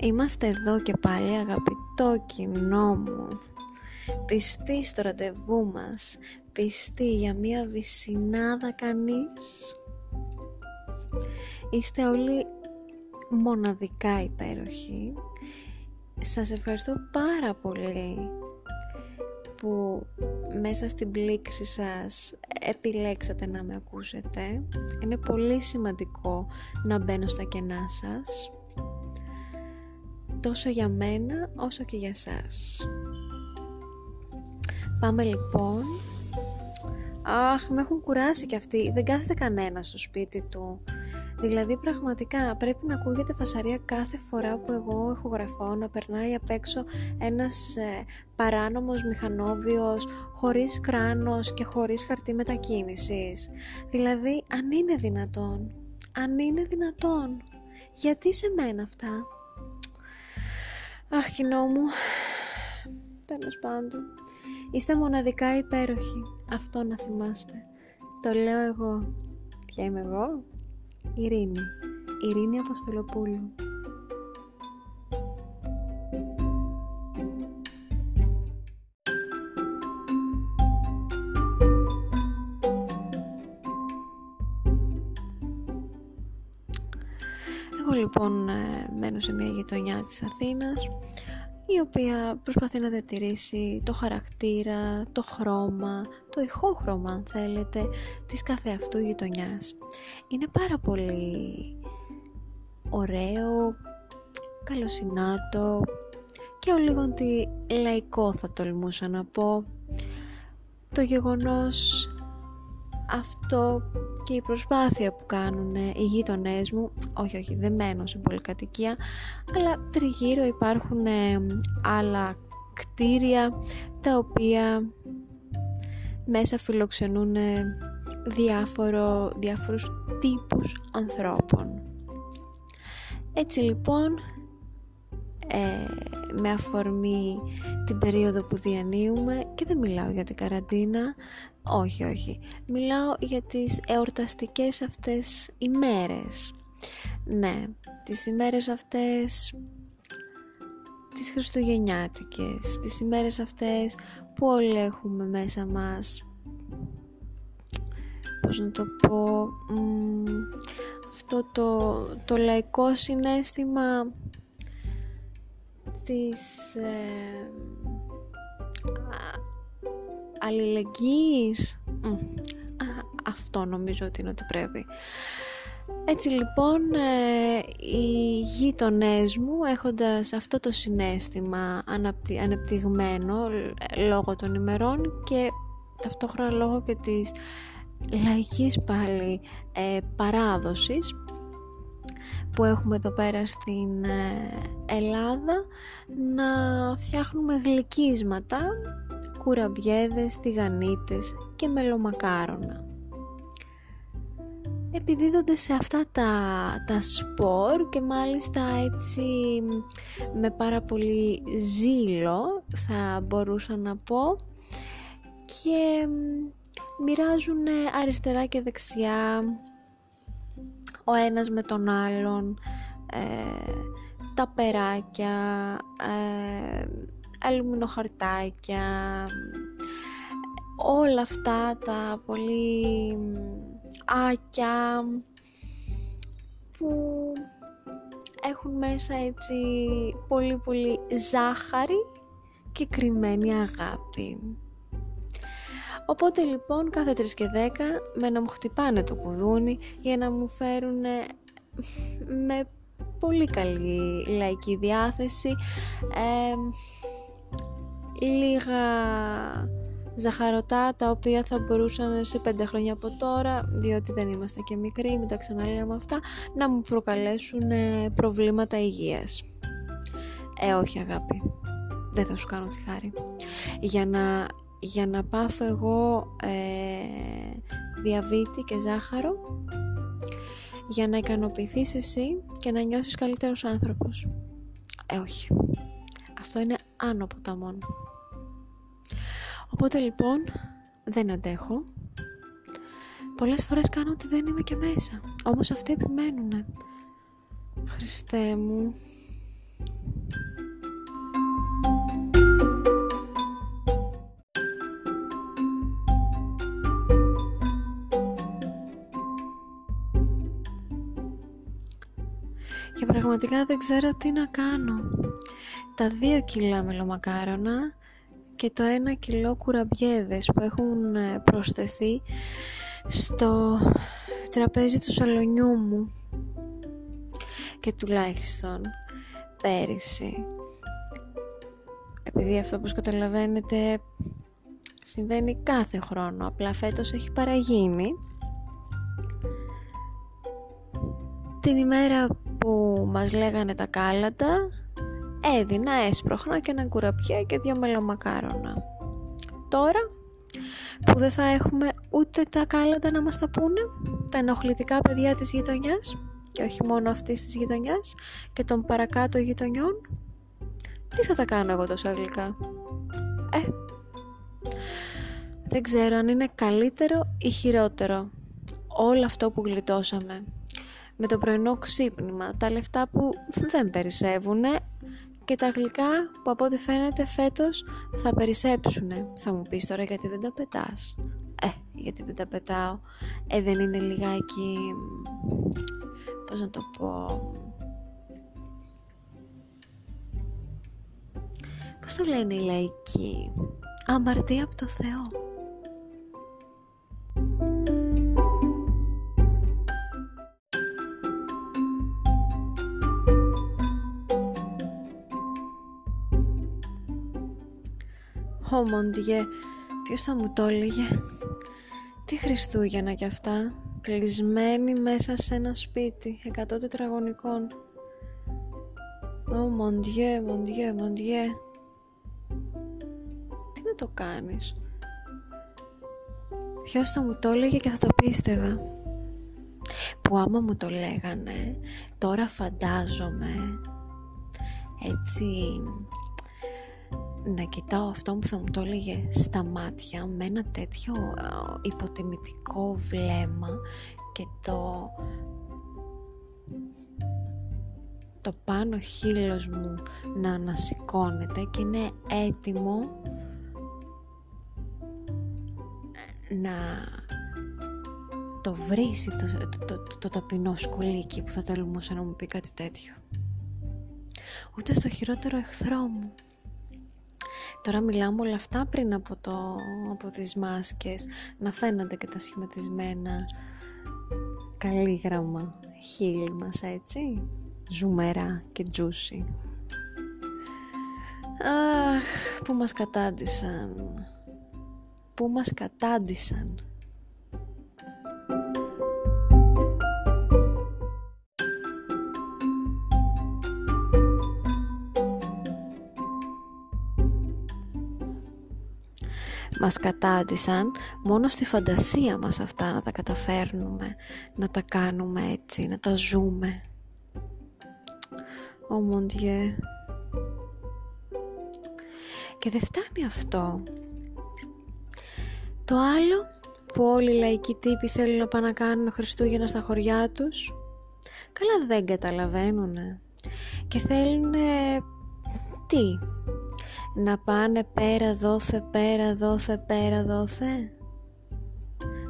Είμαστε εδώ και πάλι αγαπητό κοινό μου. Πιστοί στο ραντεβού μας. Πιστοί για μια βυσινάδα κανείς. Είστε όλοι μοναδικά υπέροχοι. Σας ευχαριστώ πάρα πολύ που μέσα στην πλήξη σας επιλέξατε να με ακούσετε. Είναι πολύ σημαντικό να μπαίνω στα κενά σας τόσο για μένα όσο και για σας. Πάμε λοιπόν. Αχ, με έχουν κουράσει κι αυτοί. Δεν κάθεται κανένας στο σπίτι του. Δηλαδή πραγματικά πρέπει να ακούγεται φασαρία κάθε φορά που εγώ έχω γραφώ να περνάει απ' έξω ένας ε, παράνομος μηχανόβιος χωρίς κράνος και χωρίς χαρτί μετακίνησης. Δηλαδή αν είναι δυνατόν, αν είναι δυνατόν, γιατί σε μένα αυτά; Αχ, κοινό μου. Τέλος πάντων. Είστε μοναδικά υπέροχοι. Αυτό να θυμάστε. Το λέω εγώ. Ποια είμαι εγώ; Ειρήνη. Ειρήνη Αποστολοπούλου. Εγώ λοιπόν ε, μένω σε μια γειτονιά της Αθήνας η οποία προσπαθεί να διατηρήσει το χαρακτήρα, το χρώμα, το ηχόχρωμα αν θέλετε της κάθε αυτού γειτονιάς. Είναι πάρα πολύ ωραίο, καλοσυνάτο και ο λίγο τι λαϊκό θα τολμούσα να πω. Το γεγονός αυτό και η προσπάθεια που κάνουν οι γείτονές μου, όχι όχι δεν μένω σε πολυκατοικία, αλλά τριγύρω υπάρχουν ε, άλλα κτίρια τα οποία μέσα φιλοξενούν διάφορο, διάφορους τύπους ανθρώπων. Έτσι λοιπόν ε, με αφορμή την περίοδο που διανύουμε και δεν μιλάω για την καραντίνα. Όχι όχι. Μιλάω για τις εορταστικές αυτές ημέρες. Ναι τις ημέρες αυτές τις χριστουγεννιάτικες τις ημέρες αυτές που όλοι έχουμε μέσα μας. Πώς να το πω αυτό το, το λαϊκό συνέστημα της ε, αλληλεγγύης. Αυτό νομίζω ότι είναι ότι πρέπει. Έτσι λοιπόν ε, οι γείτονές μου έχοντας αυτό το συνέστημα αναπτυ, αναπτυγμένο λόγω των ημερών και ταυτόχρονα λόγω και της λαϊκής πάλι ε, παράδοσης που έχουμε εδώ πέρα στην ε, Ελλάδα να φτιάχνουμε γλυκίσματα, κουραμπιέδες, τηγανίτες και μελομακάρονα. Επιδίδονται σε αυτά τα, τα σπορ και μάλιστα έτσι με πάρα πολύ ζήλο θα μπορούσα να πω και μοιράζουν αριστερά και δεξιά ο ένας με τον άλλον, ε, τα περάκια, ε, αλουμινοχαρτάκια, όλα αυτά τα πολύ άκια που έχουν μέσα έτσι πολύ πολύ ζάχαρη και κρυμμένη αγάπη. Οπότε λοιπόν κάθε τρεις και δέκα με να μου χτυπάνε το κουδούνι για να μου φέρουν με πολύ καλή λαϊκή διάθεση λίγα ζαχαρωτά τα οποία θα μπορούσαν σε πέντε χρόνια από τώρα διότι δεν είμαστε και μικροί, μην τα ξαναλέμε αυτά να μου προκαλέσουν προβλήματα υγείας. Ε όχι αγάπη. Δεν θα σου κάνω τη χάρη. Για να για να πάθω εγώ ε, διαβήτη και ζάχαρο για να ικανοποιηθείς εσύ και να νιώσεις καλύτερος άνθρωπος. Ε, όχι. Αυτό είναι άνω ποταμών. Οπότε λοιπόν δεν αντέχω. Πολλές φορές κάνω ότι δεν είμαι και μέσα. Όμως αυτοί επιμένουνε. Χριστέ μου. Και πραγματικά δεν ξέρω τι να κάνω. Τα δύο κιλά μελομακάρονα και το ένα κιλό κουραμπιέδες που έχουν ε, προσθεθεί στο τραπέζι του σαλονιού μου. Και τουλάχιστον πέρυσι. Επειδή αυτό όπως καταλαβαίνετε συμβαίνει κάθε χρόνο απλά φέτος έχει παραγίνει. Την ημέρα που μας λέγανε τα κάλατα έδινα έσπροχνα και ένα κουραπιέ και δύο μελομακάρονα τώρα που δεν θα έχουμε ούτε τα κάλαντα να μας τα πούνε, τα ενοχλητικά παιδιά της γειτονιάς και όχι μόνο αυτής της γειτονιάς και των παρακάτω γειτονιών. Τι θα τα κάνω εγώ τόσο γλυκά; Ε, δεν ξέρω αν είναι καλύτερο ή χειρότερο όλο αυτό που γλιτώσαμε. Με το πρωινό ξύπνημα, τα λεφτά που δεν περισσεύουν και τα γλυκά που από ό,τι φαίνεται φέτος θα περισσέψουνε. Θα μου πεις τώρα γιατί δεν τα πετάς. Ε, γιατί δεν τα πετάω. Ε, δεν είναι λιγάκι... Πώς να το πω... Πώς το λένε οι λαϊκοί. Αμαρτία από το Θεό. Ω Μοντιέ, ποιος θα μου το έλεγε; Τι Χριστούγεννα κι αυτά, κλεισμένοι μέσα σε ένα σπίτι, εκατό τετραγωνικών. Ω Μοντιέ, Μοντιέ, Μοντιέ. Τι να το κάνεις; Ποιος θα μου το έλεγε και θα το πίστευα. Που άμα μου το λέγανε, τώρα φαντάζομαι έτσι να κοιτάω αυτό που θα μου το έλεγε στα μάτια με ένα τέτοιο υποτιμητικό βλέμμα και το το πάνω χείλος μου να ανασηκώνεται και είναι έτοιμο να το βρίσει το, το, το, το ταπεινό σκουλίκι που θα τολμούσε να μου πει κάτι τέτοιο. Ούτε στο χειρότερο εχθρό μου Τώρα μιλάμε όλα αυτά πριν από, το, από τις μάσκες. Να φαίνονται και τα σχηματισμένα. Καλήγραμμα χείλη μας έτσι. Ζουμερά και τζούσι. Αχ, που μας κατάντησαν. Που μας κατάντησαν μας κατάντησαν μόνο στη φαντασία μας αυτά να τα καταφέρνουμε, να τα κάνουμε έτσι, να τα ζούμε. Ω Μοντιέ. Και δεν φτάνει αυτό. Το άλλο που όλοι οι λαϊκοί τύποι θέλουν να πάνε να κάνουν Χριστούγεννα στα χωριά τους, καλά δεν καταλαβαίνουν. Και θέλουν τι, να πάνε πέρα δόθε, πέρα δόθε, πέρα δόθε.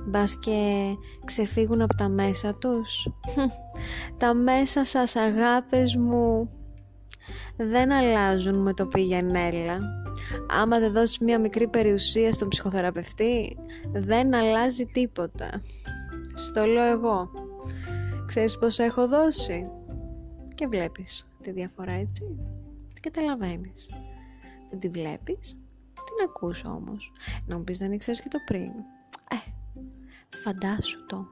Μπας και ξεφύγουν από τα μέσα τους. τα μέσα σας αγάπες μου δεν αλλάζουν με το πήγαινέλα. Άμα δεν δώσεις μία μικρή περιουσία στον ψυχοθεραπευτή, δεν αλλάζει τίποτα. Στο λέω εγώ. Ξέρεις πόσο έχω δώσει; Και βλέπεις τη διαφορά έτσι. Τι καταλαβαίνεις δεν τη βλέπεις, την ακούς όμως. Να μου πεις δεν ήξερες και το πριν. Ε, φαντάσου το.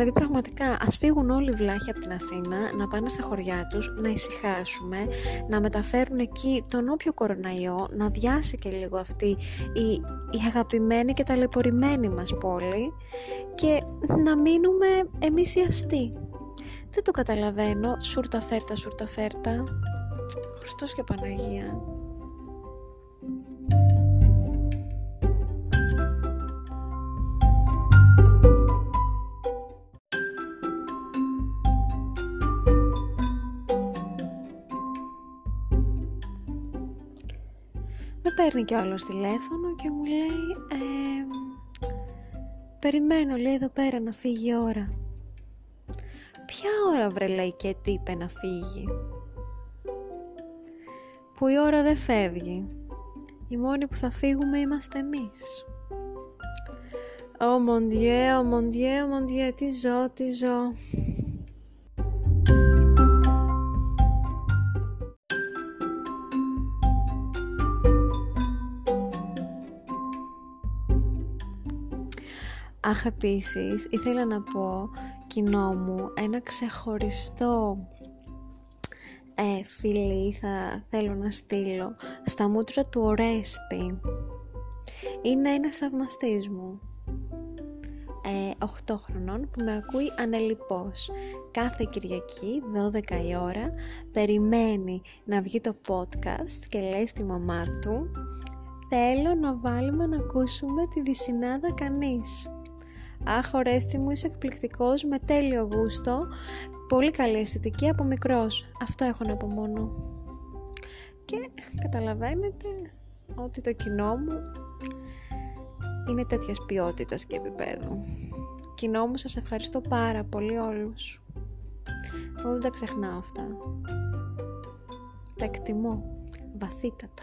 Δηλαδή πραγματικά ας φύγουν όλοι οι βλάχοι από την Αθήνα να πάνε στα χωριά τους, να ησυχάσουμε, να μεταφέρουν εκεί τον όποιο κοροναϊό, να διάσει και λίγο αυτή η, η αγαπημένη και ταλαιπωρημένη μας πόλη και να μείνουμε εμείς οι αστεί. Δεν το καταλαβαίνω, σούρτα φέρτα, σούρτα φέρτα. Χριστός και Παναγία. Παίρνει και όλο τηλέφωνο και μου λέει Περιμένω λέει εδώ πέρα να φύγει η ώρα. Ποια ώρα βρε λέει και τι είπε να φύγει; Που η ώρα δεν φεύγει. Οι μόνοι που θα φύγουμε είμαστε εμείς. Ω μοντιέ, ω μοντιέ, ω μοντιέ, τι ζω, τι ζω Αχ, επίσης, ήθελα να πω, κοινό μου, ένα ξεχωριστό ε, φιλί θα θέλω να στείλω στα μούτρα του Ορέστη. Είναι ένας θαυμαστής μου. Ε, 8 χρονών που με ακούει ανελιπώς. Κάθε Κυριακή, 12 η ώρα, περιμένει να βγει το podcast και λέει στη μαμά του «Θέλω να βάλουμε να ακούσουμε τη Βυσινάδα Κανείς». Αχ, ορέστη μου, είσαι εκπληκτικός, με τέλειο γούστο, πολύ καλή αισθητική από μικρός. Αυτό έχω να πω μόνο. Και καταλαβαίνετε ότι το κοινό μου είναι τέτοιας ποιότητας και επίπεδου. Κοινό μου, σας ευχαριστώ πάρα πολύ όλους. Εγώ δεν τα ξεχνάω αυτά. Τα εκτιμώ βαθύτατα.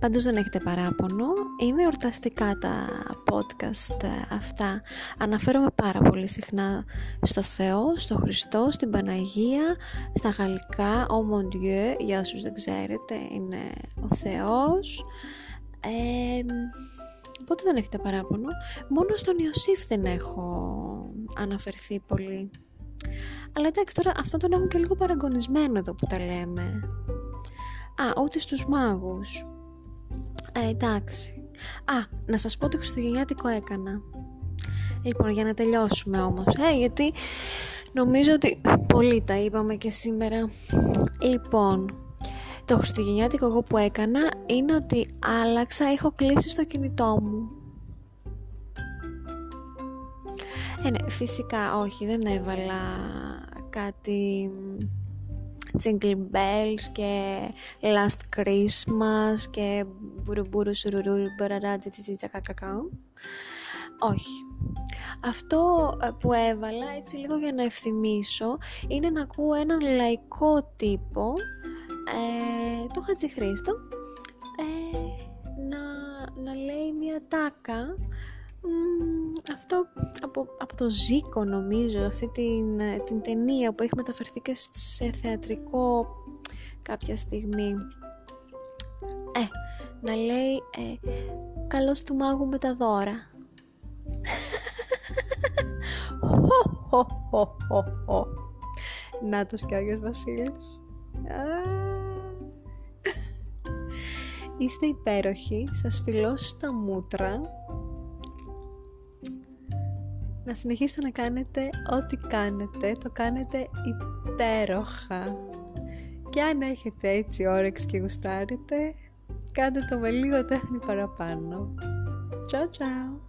Πάντως δεν έχετε παράπονο. Είναι εορταστικά τα podcast αυτά. Αναφέρομαι πάρα πολύ συχνά στο Θεό, στο Χριστό, στην Παναγία, στα γαλλικά, ο Mon Dieu, για όσους δεν ξέρετε, είναι ο Θεός. Ε, οπότε δεν έχετε παράπονο. Μόνο στον Ιωσήφ δεν έχω αναφερθεί πολύ. Αλλά εντάξει, τώρα αυτό τον έχουν και λίγο παραγωνισμένο εδώ που τα λέμε. Α, ούτε στους μάγους. Ε, εντάξει. Α, να σας πω τι χριστουγεννιάτικο έκανα. Λοιπόν, για να τελειώσουμε όμως, ε, γιατί νομίζω ότι πολύ τα είπαμε και σήμερα. Λοιπόν, το χριστουγεννιάτικο εγώ που έκανα είναι ότι άλλαξα, έχω κλείσει στο κινητό μου. Ε, ναι, φυσικά όχι, δεν έβαλα κάτι Jingle Bells και Last Christmas και Μπουρουμπουρου Σουρουρού Μπαραρά κακακά. Όχι. Αυτό ε, που έβαλα έτσι λίγο για να ευθυμίσω είναι να ακούω έναν λαϊκό τύπο ε, το Χατζηχρήστο ε, να, να λέει μια τάκα αυτό από, από το Ζήκο νομίζω αυτή την, την ταινία που έχει μεταφερθεί και σε θεατρικό κάποια στιγμή. Ε, να λέει ε, καλώς του μάγου με τα δώρα Νάτος και Άγιος Βασίλης. Είστε υπέροχοι, σας φιλώ στα μούτρα να συνεχίσετε να κάνετε ό,τι κάνετε, το κάνετε υπέροχα. Και αν έχετε έτσι όρεξη και γουστάρετε, κάντε το με λίγο τέχνη παραπάνω. Ciao ciao!